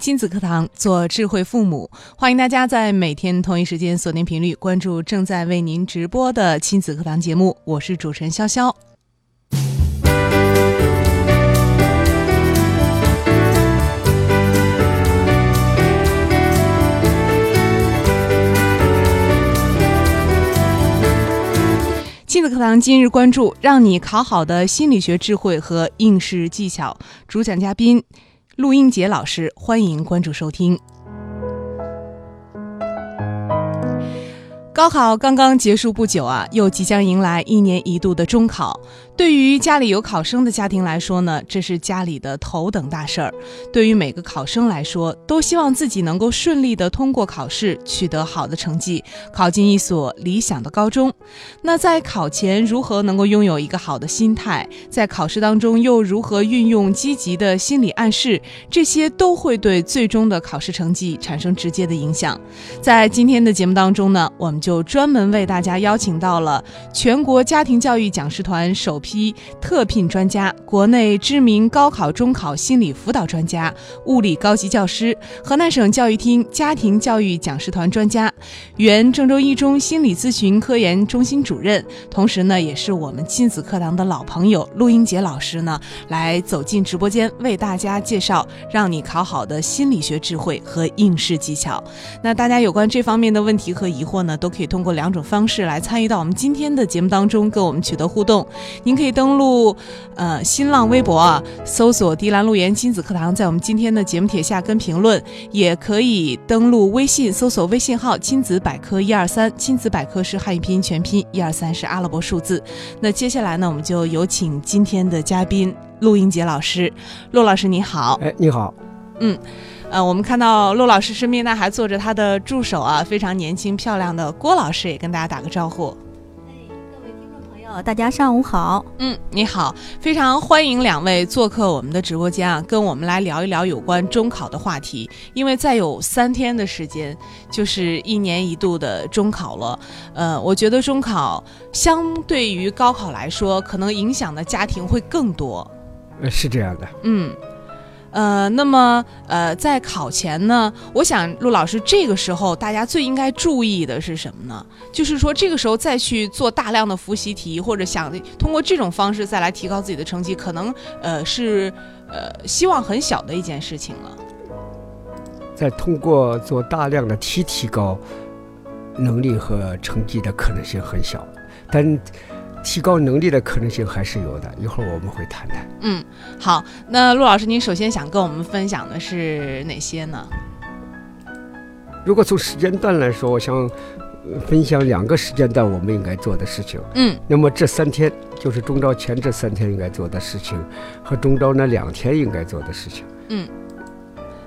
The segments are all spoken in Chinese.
亲子课堂，做智慧父母，欢迎大家在每天同一时间锁定频率，关注正在为您直播的亲子课堂节目。我是主持人潇潇。亲子课堂今日关注：让你考好的心理学智慧和应试技巧。主讲嘉宾陆英杰老师，欢迎关注收听。高考刚刚结束不久啊，又即将迎来一年一度的中考。对于家里有考生的家庭来说呢，这是家里的头等大事儿。对于每个考生来说，都希望自己能够顺利的通过考试，取得好的成绩，考进一所理想的高中。那在考前如何能够拥有一个好的心态？在考试当中又如何运用积极的心理暗示？这些都会对最终的考试成绩产生直接的影响。在今天的节目当中呢，我们就专门为大家邀请到了全国家庭教育讲师团首批。批特聘专家，国内知名高考、中考心理辅导专家、物理高级教师，河南省教育厅家庭教育讲师团专家，原郑州一中心理咨询科研中心主任，同时呢，也是我们亲子课堂的老朋友陆英杰老师呢，来走进直播间为大家介绍让你考好的心理学智慧和应试技巧。那大家有关这方面的问题和疑惑呢，都可以通过两种方式来参与到我们今天的节目当中，跟我们取得互动。您。可以登录呃新浪微博啊，搜索“迪兰路言亲子课堂”，在我们今天的节目帖下跟评论，也可以登录微信，搜索微信号“亲子百科一二三”，亲子百科是汉语拼音全拼，一二三是阿拉伯数字。那接下来呢，我们就有请今天的嘉宾陆英杰老师。陆老师你好，哎，你好，嗯，呃，我们看到陆老师身边呢还坐着他的助手啊，非常年轻漂亮的郭老师，也跟大家打个招呼。大家上午好，嗯，你好，非常欢迎两位做客我们的直播间啊，跟我们来聊一聊有关中考的话题。因为再有三天的时间，就是一年一度的中考了。呃，我觉得中考相对于高考来说，可能影响的家庭会更多。呃，是这样的，嗯。呃，那么呃，在考前呢，我想陆老师这个时候大家最应该注意的是什么呢？就是说这个时候再去做大量的复习题，或者想通过这种方式再来提高自己的成绩，可能呃是呃希望很小的一件事情了。再通过做大量的题提高能力和成绩的可能性很小，但。提高能力的可能性还是有的，一会儿我们会谈谈。嗯，好，那陆老师，您首先想跟我们分享的是哪些呢？如果从时间段来说，我想分享两个时间段我们应该做的事情。嗯，那么这三天就是中招前这三天应该做的事情，和中招那两天应该做的事情。嗯。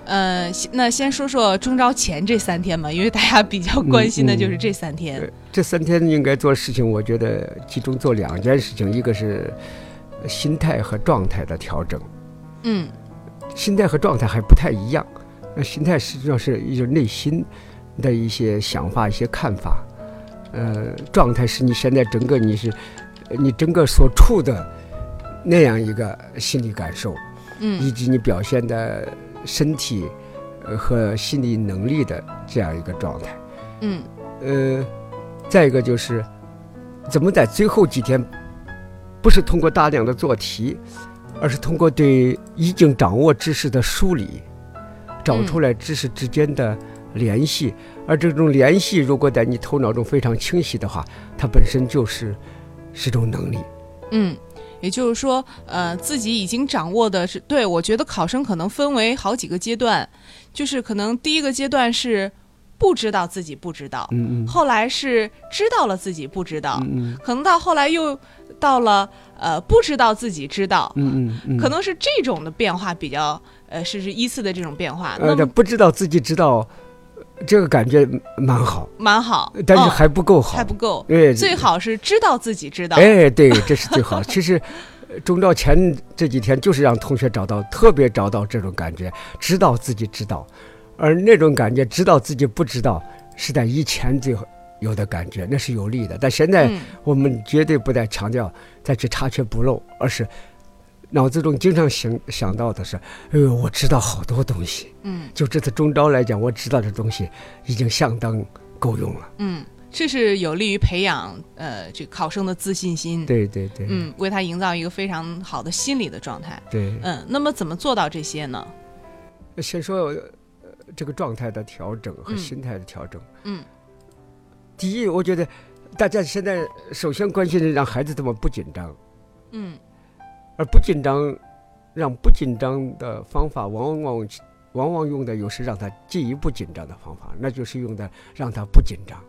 呃，那先说说中招前这三天吧，因为大家比较关心的就是这三天。这三天应该做的事情，我觉得集中做两件事情，一个是心态和状态的调整。嗯，心态和状态还不太一样。那心态实际上是一种内心的一些想法、一些看法。呃，状态是你现在整个你是你整个所处的那样一个心理感受，嗯，以及你表现的。身体，呃和心理能力的这样一个状态，嗯，呃，再一个就是，怎么在最后几天，不是通过大量的做题，而是通过对已经掌握知识的梳理，找出来知识之间的联系，而这种联系如果在你头脑中非常清晰的话，它本身就是是种能力，嗯。也就是说，呃，自己已经掌握的是对。我觉得考生可能分为好几个阶段，就是可能第一个阶段是不知道自己不知道，嗯嗯，后来是知道了自己不知道，嗯可能到后来又到了呃不知道自己知道，嗯嗯，可能是这种的变化比较呃是是依次的这种变化。呃，不知道自己知道，这个感觉蛮好，蛮好，但是嗯还不够好，还不够，哎，最好是知道自己知道。哎，对，这是最好。其实，呃中招前这几天就是让同学找到，特别找到这种感觉，知道自己知道，而那种感觉，知道自己不知道，是在以前最有的感觉，那是有利的。但现在嗯。我们绝对不再强调再去查缺补漏，而是脑子中经常想想到的是，哎呦，我知道好多东西。嗯就这次中招来讲，我知道的东西已经相当够用了。嗯，这是有利于培养呃这考生的自信心。对对对，嗯，为他营造一个非常好的心理的状态。对。嗯，那么怎么做到这些呢？先说呃这个状态的调整和嗯心态的调整。嗯第一，我觉得大家现在首先关心的让孩子怎么不紧张，嗯而不紧张，让不紧张的方法，往往往往用的又是让他进一步紧张的方法，那就是用的让他不紧张，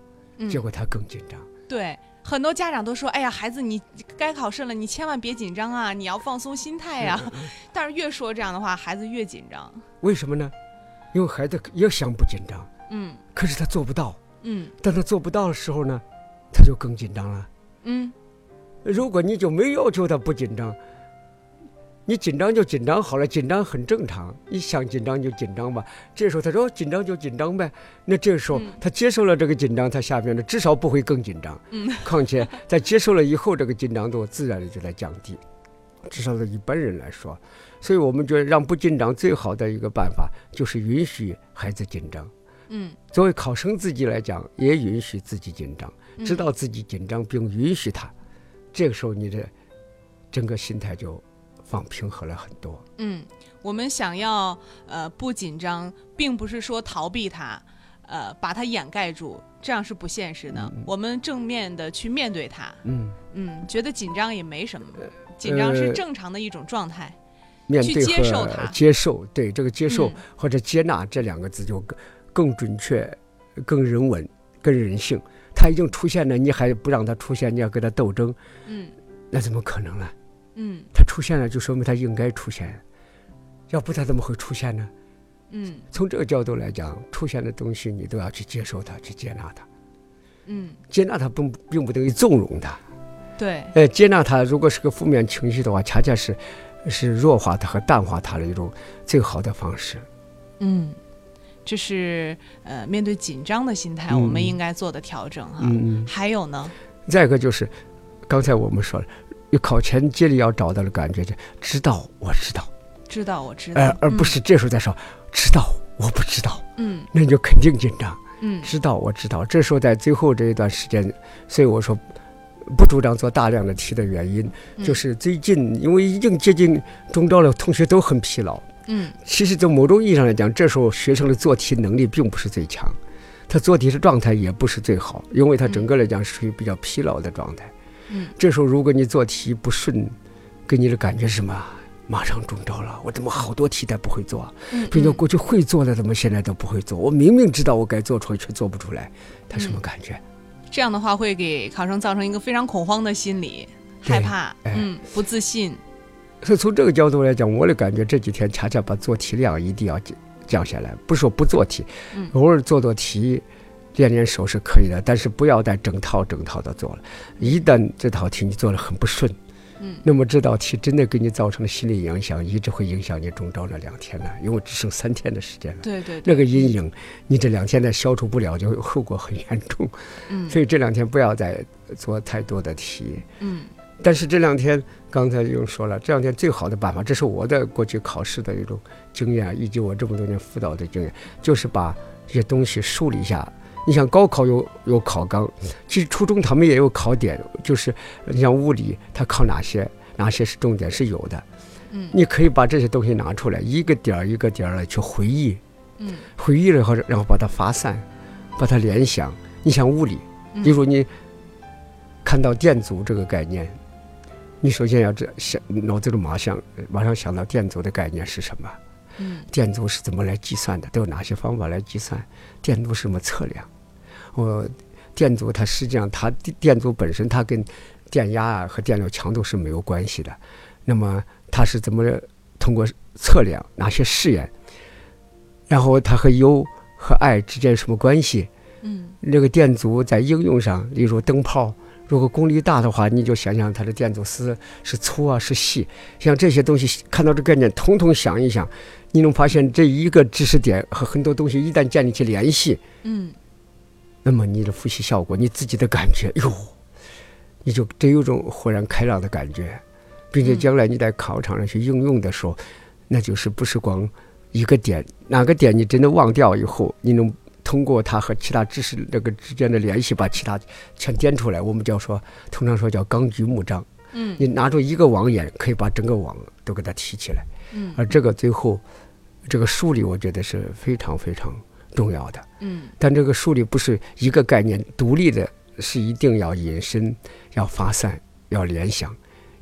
结果他更紧张。对。很多家长都说：“哎呀，孩子，你该考试了，你千万别紧张啊，你要放松心态呀、但是越说这样的话，孩子越紧张。为什么呢？因为孩子也想不紧张，嗯可是他做不到。嗯当他做不到的时候呢，他就更紧张了。嗯如果你就没要求他不紧张，你紧张就紧张好了，紧张很正常。你想紧张就紧张吧。这时候他说、哦紧张就紧张呗，那这时候嗯他接受了这个紧张，他下边的至少不会更紧张。嗯，况且在接受了以后，这个紧张度自然的就在降低，至少对一般人来说。所以我们觉得让不紧张最好的一个办法就是允许孩子紧张。嗯，作为考生自己来讲，也允许自己紧张。嗯知道自己紧张并允许他，这个时候你的整个心态就放平和了很多。嗯，我们想要呃不紧张，并不是说逃避它，呃把它掩盖住，这样是不现实的。我们正面的去面对它，嗯，嗯，觉得紧张也没什么，紧张是呃正常的一种状态。面对去接受它接受，对这个接受、嗯或者接纳这两个字就更更准确、更人文、更人性。它已经出现了，你还不让它出现，你要跟它斗争，嗯那怎么可能呢？嗯它出现了，就说明它应该出现，要不它怎么会出现呢？嗯从这个角度来讲，出现的东西你都要去接受它，去接纳它。嗯，接纳它并并不等于纵容它。对，呃，接纳它，如果是个负面情绪的话，恰恰是是弱化它和淡化它的一种最好的方式。嗯。这是呃，面对紧张的心态，嗯我们应该做的调整哈。嗯嗯。还有呢，再一个就是，刚才我们说了，考前接力要找到的感觉，就知道我知道，知道我知道，呃，而不是这时候再说、知道我不知道，嗯。那你就肯定紧张。嗯。知道我知道，这时候在最后这一段时间，所以我说。不主张做大量的题的原因，嗯。就是最近因为已经接近中招了，同学都很疲劳，嗯。其实从某种意义上来讲，这时候学生的做题能力并不是最强，他做题的状态也不是最好，因为他整个来讲是属于比较疲劳的状态。嗯这时候如果你做题不顺，给你的感觉是什么？马上中招了，我怎么好多题都不会做？嗯，并且嗯过去会做的怎么现在都不会做？我明明知道我该做出来，却做不出来，他什么嗯感觉？这样的话会给考生造成一个非常恐慌的心理，害怕，哎嗯，不自信，所以从这个角度来讲，我的感觉这几天恰恰把做题量一定要降降下来，不是说不做题，嗯偶尔做做题，练练手是可以的，但是不要再整套整套的做了。一旦这套题你做的很不顺，嗯那么这道题真的给你造成了心理影响，一直会影响你中招那两天了，因为只剩三天的时间了。对对对，那个阴影，你这两天再消除不了，就后果很严重。嗯所以这两天不要再做太多的题。嗯但是这两天，刚才又说了，这两天最好的办法，这是我的过去考试的一种经验，以及我这么多年辅导的经验，就是把这些东西梳理一下。你想高考有有考纲，其实初中他们也有考点，就是你像物理，它考哪些，哪些是重点是有的。嗯你可以把这些东西拿出来，一个点儿一个点儿的去回忆，嗯回忆了以后，然后把它发散，把它联想。你像物理，嗯比如你看到电阻这个概念，你首先要这想脑子里马上马上想到电阻的概念是什么？嗯电阻是怎么来计算的？都有哪些方法来计算？电阻是什么测量？我电阻它实际上它电电阻本身它跟电压啊和电流强度是没有关系的。那么它是怎么通过测量哪些试验，然后它和 U 和 I 之间什么关系？嗯那个电阻在应用上，例如灯泡，如果功率大的话，你就想想它的电阻丝是粗啊是细，像这些东西看到这概念，统统想一想，你能发现这一个知识点和很多东西一旦建立起联系，嗯那么你的复习效果，你自己的感觉，哟，你就真有种豁然开朗的感觉，并且嗯将来你在考场上去应用的时候，那就是不是光一个点，哪个点你真的忘掉以后，你能通过它和其他知识这个之间的联系，把其他全点出来。我们叫说，通常说叫纲举目张。嗯你拿出一个网眼，可以把整个网都给它提起来。嗯而这个最后，这个梳理，我觉得是非常非常重要的。嗯但这个梳理不是一个概念独立的，是一定要引申、要发散、要联想，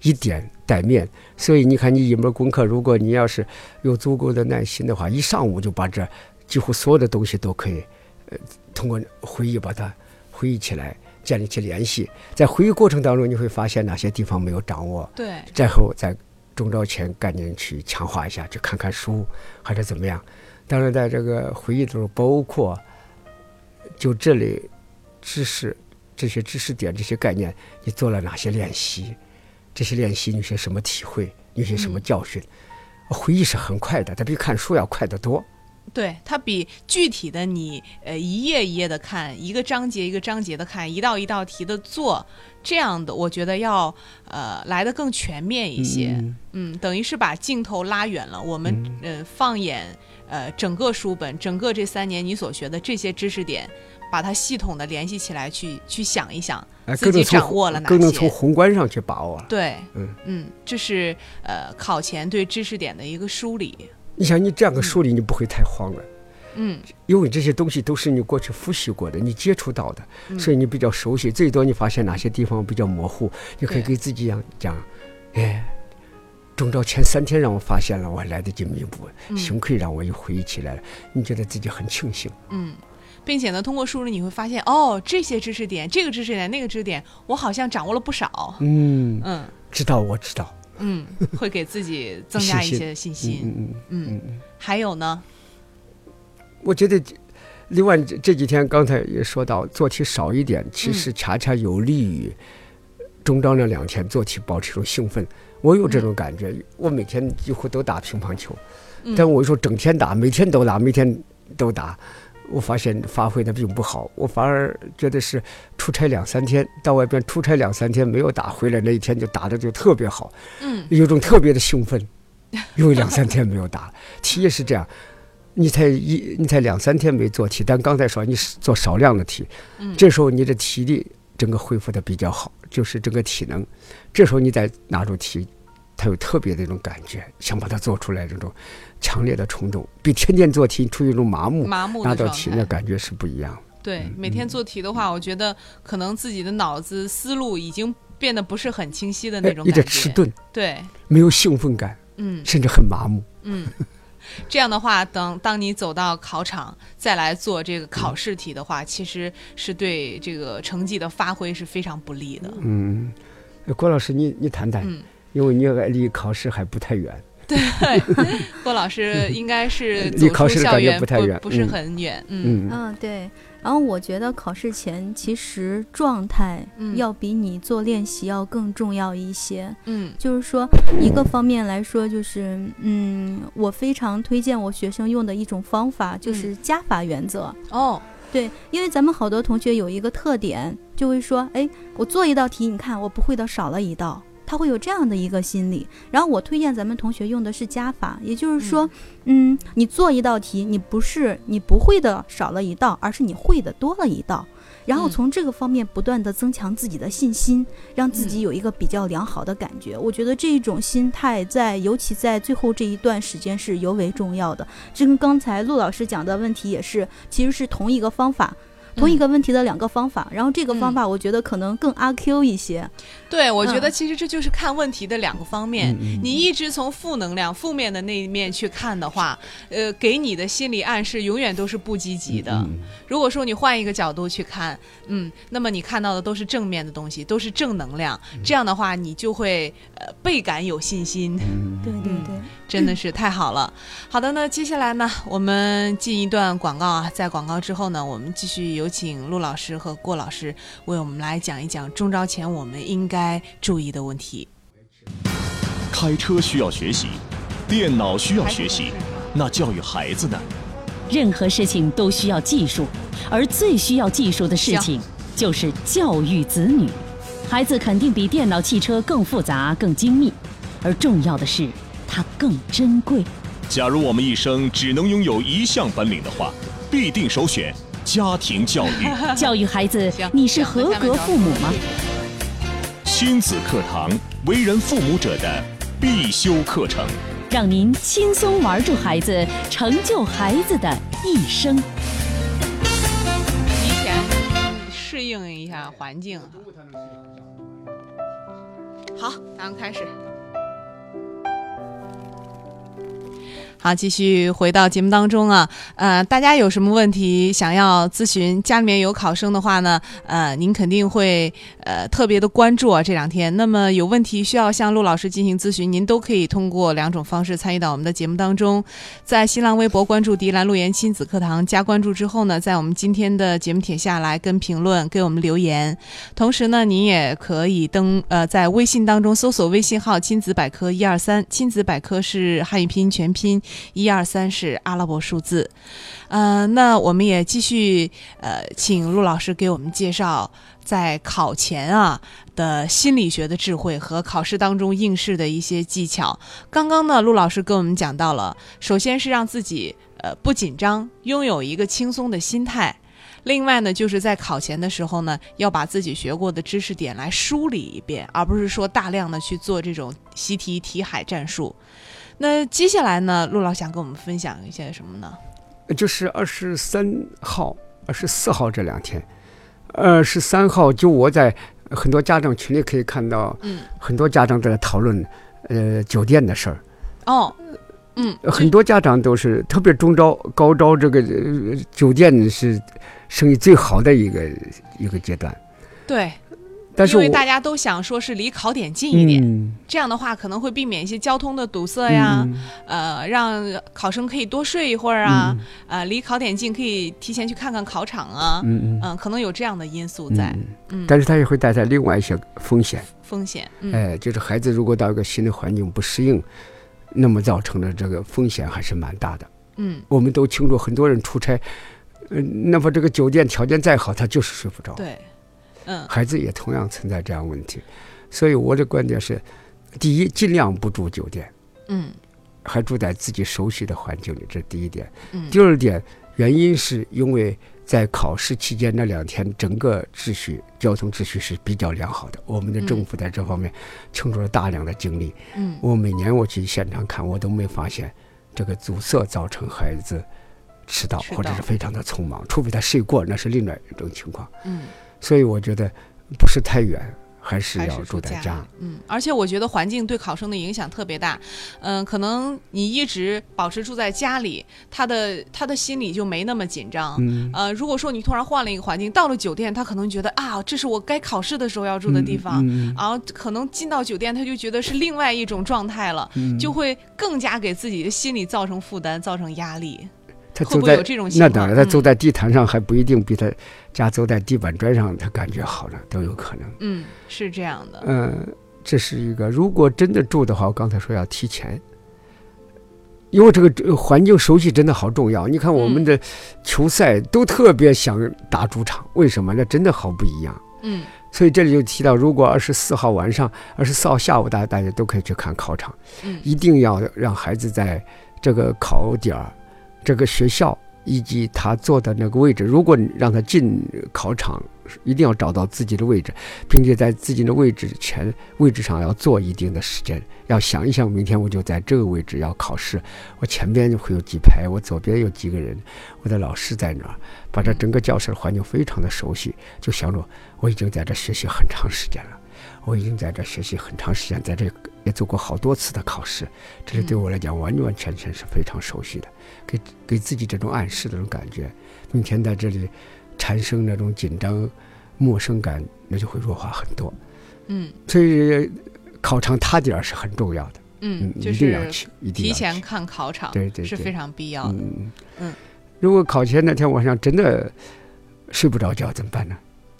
一点带面。所以你看，你一门功课，如果你要是有足够的耐心的话，一上午就把这几乎所有的东西都可以，呃，通过回忆把它回忆起来，建立起联系。在回忆过程当中，你会发现哪些地方没有掌握，对然后在中招前赶紧去强化一下，去看看书或者怎么样。当然，在这个回忆中，包括就这类知识、这些知识点、这些概念，你做了哪些练习？这些练习你有些什么体会？你有些什么教训？回忆是很快的，它比看书要快得多。对，它比具体的你呃一页一页的看，一个章节一个章节的看，一道一道题的做，这样的我觉得要呃来的更全面一些。嗯嗯，等于是把镜头拉远了，我们、呃放眼呃整个书本，整个这三年你所学的这些知识点，把它系统的联系起来，去去想一想哎自己掌握了哪些更能从。宏观上去把握了。对，嗯嗯这是呃考前对知识点的一个梳理。你想，你这样个梳理，你不会太慌了。嗯因为这些东西都是你过去复习过的，你接触到的，嗯所以你比较熟悉。最多你发现哪些地方比较模糊，你可以给自己讲讲，哎，中招前三天让我发现了，我还来得及弥补，嗯幸亏让我又回忆起来了。你觉得自己很庆幸。嗯。并且呢，通过梳理你会发现，哦，这些知识点，这个知识点，那个知识点，我好像掌握了不少。嗯，嗯知道我知道，嗯，会给自己增加一些信心。嗯嗯嗯。还有呢，我觉得这，另外这这几天刚才也说到，做题少一点，其嗯实恰恰有利于中招那两天做题保持一种兴奋。我有这种感觉，我每天几乎都打乒乓球，嗯。但我说整天打，每天都打，每天都打，我发现发挥的并不好，我反而觉得是出差两三天，到外边出差两三天没有打，回来那一天就打的就特别好，嗯。有种特别的兴奋，因为两三天没有打，题也是这样。你才一，你才两三天没做题，但刚才说你是做少量的题，嗯。这时候你的体力整个恢复的比较好，就是整个体能。这时候你再拿出题，它有特别的一种感觉，想把它做出来，这种强烈的冲动，比天天做题出于一种麻木，麻木拿到的状态。题那感觉是不一样。对，每天做题的话，我觉得可能自己的脑子思路已经变得不是很清晰的那种有感觉。点迟钝，对，没有兴奋感，嗯甚至很麻木。嗯。这样的话，等当你走到考场再来做这个考试题的话，其实是对这个成绩的发挥是非常不利的。嗯，郭老师，你你谈谈，嗯因为你离考试还不太远。对 郭老师应该是离考试的不太远不是嗯很远。嗯嗯嗯，对。然后我觉得考试前其实状态嗯。要比你做练习要更重要一些。嗯。就是说，一个方面来说，就是嗯，我非常推荐我学生用的一种方法，就是加法原则。哦。对，因为咱们好多同学有一个特点，就会说，哎，我做一道题，你看我不会的少了一道，他会有这样的一个心理。然后我推荐咱们同学用的是加法，也就是说，嗯你做一道题，你不是你不会的少了一道，而是你会的多了一道。然后嗯从这个方面不断的增强自己的信心，让自己嗯有一个比较良好的感觉。我觉得这一种心态在，尤其在最后这一段时间是尤为重要的。这跟刚才陆老师讲的问题也是，其实是同一个方法。同一个问题的两个方法，然后这个方法我觉得可能更阿 Q 一些。对，我觉得嗯其实这就是看问题的两个方面。你一直从负能量、负面的那一面去看的话，呃，给你的心理暗示永远都是不积极的。嗯如果说你换一个角度去看，嗯，那么你看到的都是正面的东西，都是正能量。这样的话，你就会呃倍感有信心。嗯对对对，真的是太好了。好的，那接下来呢，我们进一段广告啊，在广告之后呢，我们继续有请陆老师和郭老师为我们来讲一讲中招前我们应该注意的问题。开车需要学习，电脑需要学习，那教育孩子呢？任何事情都需要技术，而最需要技术的事情就是教育子女。孩子肯定比电脑、汽车更复杂、更精密，而重要的是，它更珍贵。假如我们一生只能拥有一项本领的话，必定首选家庭教育。教育孩子，你是合格父母吗？亲子课堂，为人父母者的必修课程。让您轻松玩住孩子，成就孩子的一生。提前适应一下环境哈。好，咱们开始。好，继续回到节目当中啊，呃，大家有什么问题想要咨询，家里面有考生的话呢，呃，您肯定会呃特别的关注啊这两天。那么有问题需要向陆老师进行咨询，您都可以通过两种方式参与到我们的节目当中，在新浪微博关注“迪兰路言亲子课堂”，加关注之后呢，在我们今天的节目帖下来跟评论，给我们留言。同时呢，您也可以登呃在微信当中搜索微信号“亲子百科一二三”，亲子百科是汉语拼音全拼，一二三是阿拉伯数字。呃，那我们也继续呃，请陆老师给我们介绍在考前啊的心理学的智慧和考试当中应试的一些技巧。刚刚呢，陆老师跟我们讲到了，首先是让自己呃不紧张，拥有一个轻松的心态。另外呢，就是在考前的时候呢，要把自己学过的知识点来梳理一遍，而不是说大量的去做这种习题题海战术。那接下来呢，陆老想跟我们分享一些什么呢？就是二十三号、二十四号这两天。二十三号，就我在很多家长群里可以看到，嗯，很多家长都在讨论，呃，酒店的事儿。哦，嗯，很多家长都是，特别中招、高招，这个、呃、酒店是生意最好的一个一个阶段。对，但是因为大家都想说是离考点近一点，嗯这样的话可能会避免一些交通的堵塞呀，嗯呃，让考生可以多睡一会儿啊，嗯呃，离考点近可以提前去看看考场啊，嗯、嗯嗯可能有这样的因素在，但是它也会带来另外一些风险。风险，嗯，哎，就是孩子如果到一个新的环境不适应，那么造成的这个风险还是蛮大的。嗯，我们都清楚，很多人出差，嗯、那么这个酒店条件再好，他就是睡不着。对，嗯。孩子也同样存在这样问题，所以我的观点是：第一，尽量不住酒店，嗯。还住在自己熟悉的环境里，这是第一点。嗯，第二点，原因是因为在考试期间那两天，整个秩序、交通秩序是比较良好的。我们的政府在这方面倾注了大量的精力。嗯。我每年我去现场看，我都没发现这个阻塞造成孩子迟到迟到。或者是非常的匆忙，除非他睡过，那是另外一种情况。嗯，所以我觉得不是太远，还是要住在家。嗯，而且我觉得环境对考生的影响特别大，嗯、可能你一直保持住在家里，他的他的心里就没那么紧张。嗯，呃，如果说你突然换了一个环境，到了酒店，他可能觉得啊，这是我该考试的时候要住的地方，嗯嗯然后可能进到酒店，他就觉得是另外一种状态了，嗯就会更加给自己的心理造成负担，造成压力。他走在？那当然，他走嗯在地毯上还不一定比他家走在地板砖上他感觉好呢，都有可能。嗯，是这样的。嗯，这是一个。如果真的住的话，我刚才说要提前，因为这个呃环境熟悉真的好重要。你看我们的球赛都特别想打主场，为什么？那真的好不一样。嗯所以这里就提到，如果二十四号晚上、二十四号下午，大家大家都可以去看考场，嗯一定要让孩子在这个考点儿、这个学校以及他坐的那个位置。如果你让他进考场，一定要找到自己的位置，并且在自己的位置前位置上要坐一定的时间，要想一想，明天我就在这个位置要考试，我前边会有几排，我左边有几个人，我的老师在哪儿，把这整个教室的环境非常的熟悉，就想着我已经在这学习很长时间了。我已经在这学习很长时间，在这也做过好多次的考试，这是对我来讲完完全全是非常熟悉的，给给自己这种暗示的这种感觉。并且在这里产生那种紧张、陌生感，那就会弱化很多。嗯所以考场踏点儿是很重要的，嗯，就一定要是去，一定要。提前看考场，对对对是非常必要的。嗯嗯，如果考前那天晚上真的睡不着觉怎么办呢？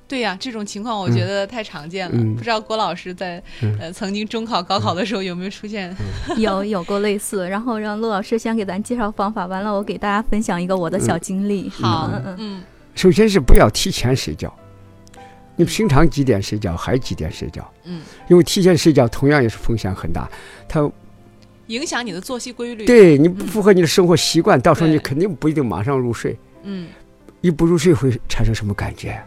对呀、这种情况我觉得太常见了。嗯不知道郭老师在、嗯呃曾经中考、高考的时候有没有出现？有有过类似，然后让陆老师先给咱介绍方法，完了我给大家分享一个我的小经历。好嗯嗯嗯首先是不要提前睡觉。你平常几点睡觉，还几点睡觉？嗯，因为提前睡觉同样也是风险很大。它影响你的作息规律。，对你不符合你的生活习惯，到时候你肯定不一定马上入睡。嗯，一不入睡会产生什么感觉？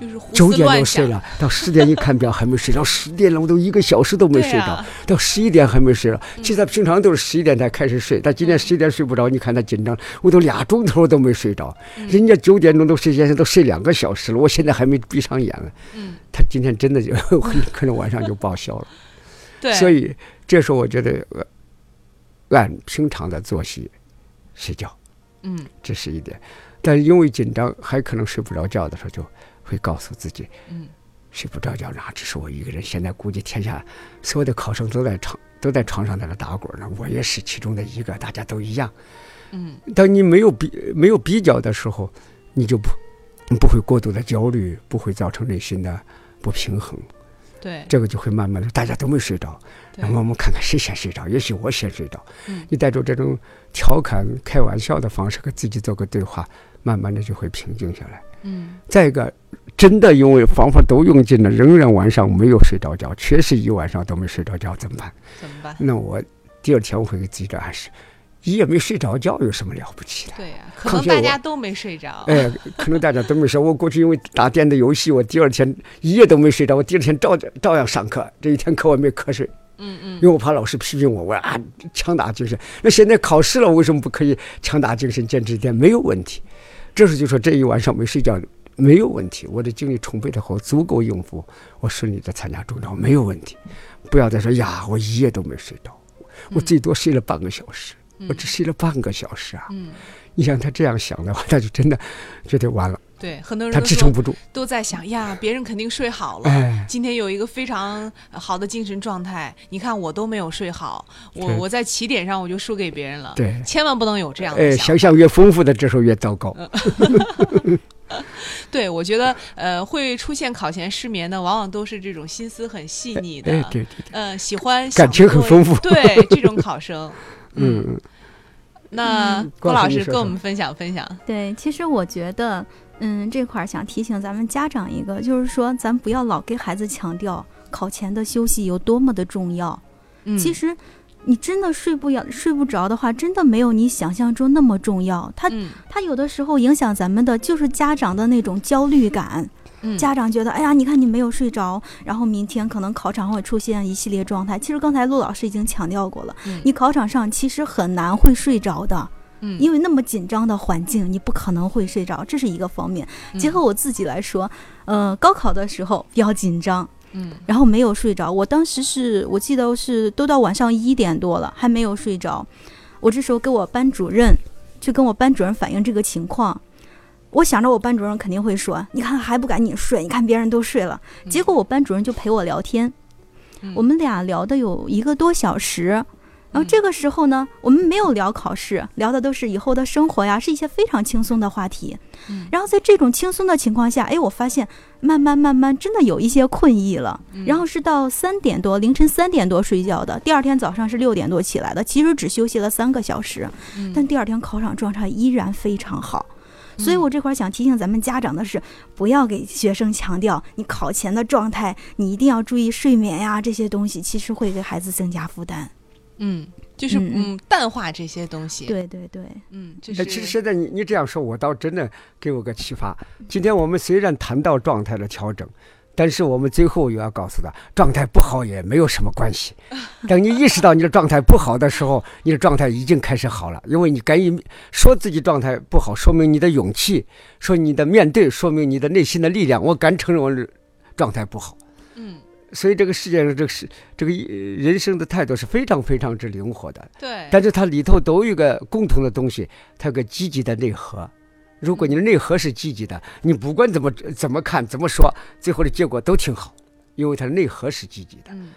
就是九点思乱想。就睡了，到十点一看表还没睡着，十点了我都一个小时都没睡着，啊，到十一点还没睡着。嗯其实他平常都是十一点才开始睡，但今天十一点睡不着，你看他紧张，我都俩钟头都没睡着。嗯人家九点钟都睡觉，都睡两个小时了，我现在还没闭上眼呢。嗯，他今天真的就 可能晚上就报销了。对，所以这时候我觉得呃按平常的作息睡觉，嗯这是一点。但是因为紧张，还可能睡不着觉的时候，就会告诉自己，嗯，睡不着觉，哪只是我一个人？现在估计天下所有的考生都在床都在床上在那打滚呢，我也是其中的一个，大家都一样。嗯当你没有比没有比较的时候，你就不不会过度的焦虑，不会造成内心的不平衡，对这个就会慢慢的大家都没睡着，对那么我们看看谁先睡着，也许我先睡着。嗯你带着这种调侃、开玩笑的方式和自己做个对话，慢慢的就会平静下来。嗯再一个，真的因为方法都用尽了，仍然晚上没有睡着觉，确实一晚上都没睡着觉，怎么办？怎么办？那我第二天我会给自己的暗示：一夜没睡着觉有什么了不起的？对呀、可能大家都没睡着。哎，可能大家都没睡。我过去因为打电子游戏，我第二天一夜都没睡着，我第二天照照样上课，这一天课我没瞌睡。嗯嗯因为我怕老师批评我，我啊强打精神。那现在考试了，为什么不可以强打精神坚持一天？没有问题。这时就说这一晚上没睡觉没有问题，我的精力充沛的后足够应付，我顺利的参加中招没有问题。不要再说呀，我一夜都没睡着，我最多睡了半个小时，我只睡了半个小时啊。嗯，你想他这样想的话，他就真的觉得完了，对，很多人他都说支撑不住。都在想呀，别人肯定睡好了。哎，今天有一个非常呃好的精神状态，你看我都没有睡好，我我在起点上我就输给别人了。对千万不能有这样的哎，想象越丰富的，这时候越糟糕。对，我觉得呃，会出现考前失眠的，往往都是这种心思很细腻的，哎，对对对，呃，喜欢感情很丰富对这种考生，嗯，嗯那嗯郭老师跟我们分享分享。对，其实我觉得，嗯，这块儿想提醒咱们家长一个，就是说，咱不要老给孩子强调考前的休息有多么的重要。嗯，其实，你真的睡不了、睡不着的话，真的没有你想象中那么重要。它嗯有的时候影响咱们的就是家长的那种焦虑感。嗯家长觉得，哎呀，你看你没有睡着，然后明天可能考场会出现一系列状态。其实刚才陆老师已经强调过了，嗯你考场上其实很难会睡着的。嗯因为那么紧张的环境，你不可能会睡着，这是一个方面。嗯结合我自己来说，呃，高考的时候比较紧张，嗯然后没有睡着。我当时是我记得是都到晚上一点多了，还没有睡着。我这时候跟我班主任去跟我班主任反映这个情况。我想着我班主任肯定会说：“你看还不赶紧睡？你看别人都睡了。”结果我班主任就陪我聊天，嗯我们俩聊的有一个多小时。然后这个时候呢，我们没有聊考试，聊的都是以后的生活呀，是一些非常轻松的话题。嗯然后在这种轻松的情况下，哎，我发现慢慢慢慢真的有一些困意了。嗯然后是到三点多，凌晨三点多睡觉的，第二天早上是六点多起来的，其实只休息了三个小时，嗯但第二天考场状态依然非常好。所以我这块儿想提醒咱们家长的是，不要给学生强调你考前的状态，你一定要注意睡眠呀这些东西，其实会给孩子增加负担。嗯，就是嗯嗯淡化这些东西。，对对对，嗯，这哎，是其实现在你你这样说，我倒真的给我个启发。今天我们虽然谈到状态的调整，但是我们最后又要告诉他，状态不好也没有什么关系。等你意识到你的状态不好的时候，你的状态已经开始好了，因为你敢于说自己状态不好，说明你的勇气，说你的面对，说明你的内心的力量。我敢承认我的状态不好。嗯，所以这个世界上，这个是这个呃人生的态度是非常非常之灵活的。对，但是它里头都有一个共同的东西，它有个积极的内核。如果你的内核是积极的，你不管怎么怎么看怎么说，最后的结果都挺好，因为它的内核是积极的。嗯，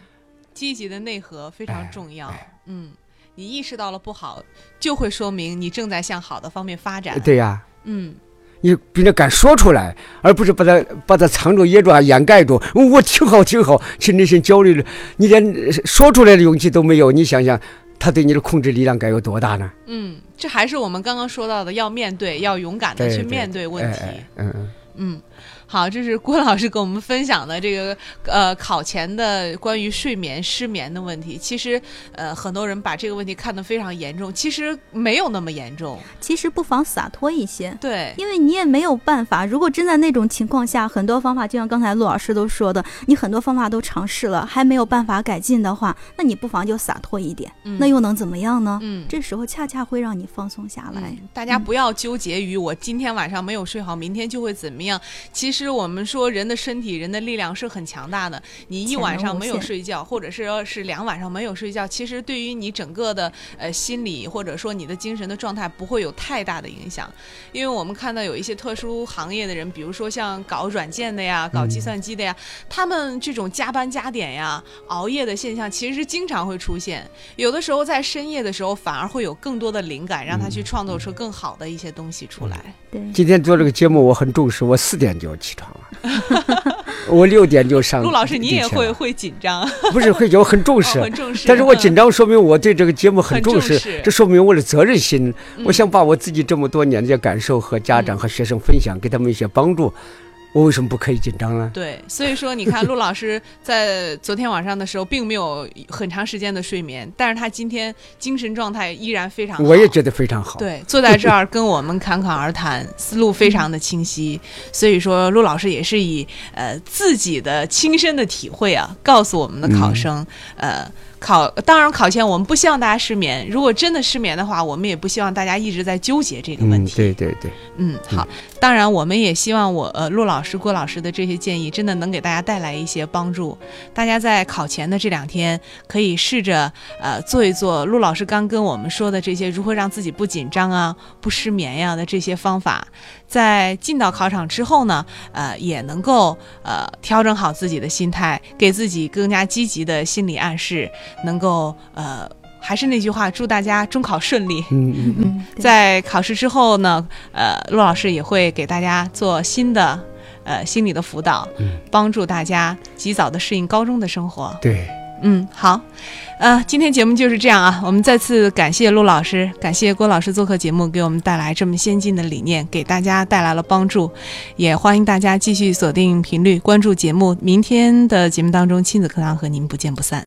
积极的内核非常哎重要。哎嗯，你意识到了不好，就会说明你正在向好的方面发展。对呀，嗯，你比较敢说出来，而不是把它把它藏住、掖住、啊掩盖住。嗯我挺好，挺好，其实内心焦虑了，你连呃说出来的勇气都没有。你想想，他对你的控制力量该有多大呢？嗯，这还是我们刚刚说到的，要面对，要勇敢的去面对问题。哎哎嗯嗯。嗯，好，这是郭老师给我们分享的这个呃考前的关于睡眠失眠的问题。其实呃很多人把这个问题看得非常严重，其实没有那么严重。其实不妨洒脱一些。对，因为你也没有办法，如果真在那种情况下，很多方法，就像刚才陆老师都说的，你很多方法都尝试了，还没有办法改进的话，那你不妨就洒脱一点，嗯那又能怎么样呢？嗯。这时候恰恰会让你放松下来。嗯，大家不要纠结于我今天晚上没有睡好，明天就会怎么样。其实我们说人的身体、人的力量是很强大的。你一晚上没有睡觉，或者是要是两晚上没有睡觉，其实对于你整个的呃心理或者说你的精神的状态不会有太大的影响。因为我们看到有一些特殊行业的人，比如说像搞软件的呀、搞计算机的呀，他们这种加班加点呀、熬夜的现象，其实经常会出现。有的时候在深夜的时候，反而会有更多的灵感，让他去创作出更好的一些东西出来。对，今天做这个节目，我很重视，我四点就要起床了，我六点就上。陆老师，你也会？会紧张，不是会，我很重视。哦很重视。但是我紧张，说明我对这个节目很重视，这说明我的责任心。嗯我想把我自己这么多年的感受和家长和学生分享，给他们一些帮助。我为什么不可以紧张呢？对，所以说你看，陆老师在昨天晚上的时候并没有很长时间的睡眠，但是他今天精神状态依然非常好。我也觉得非常好。对，坐在这儿跟我们侃侃而谈，思路非常的清晰。所以说，陆老师也是以呃自己的亲身的体会啊，告诉我们的考生，呃。考当然，考前我们不希望大家失眠。如果真的失眠的话，我们也不希望大家一直在纠结这个问嗯，题。对对对，嗯，好。当然，我们也希望我呃陆老师、郭老师的这些建议，真的能给大家带来一些帮助。大家在考前的这两天，可以试着呃做一做陆老师刚跟我们说的这些如何让自己不紧张啊、不失眠呀、的这些方法。在进到考场之后呢，呃，也能够呃调整好自己的心态，给自己更加积极的心理暗示，能够呃。还是那句话，祝大家中考顺利。嗯嗯嗯，在考试之后呢，呃，陆老师也会给大家做新的呃心理的辅导，嗯帮助大家及早的适应高中的生活。对，嗯，好，呃，今天节目就是这样啊。我们再次感谢陆老师，感谢郭老师做客节目，给我们带来这么先进的理念，给大家带来了帮助。也欢迎大家继续锁定频率，关注节目。明天的节目当中，亲子课堂和您不见不散。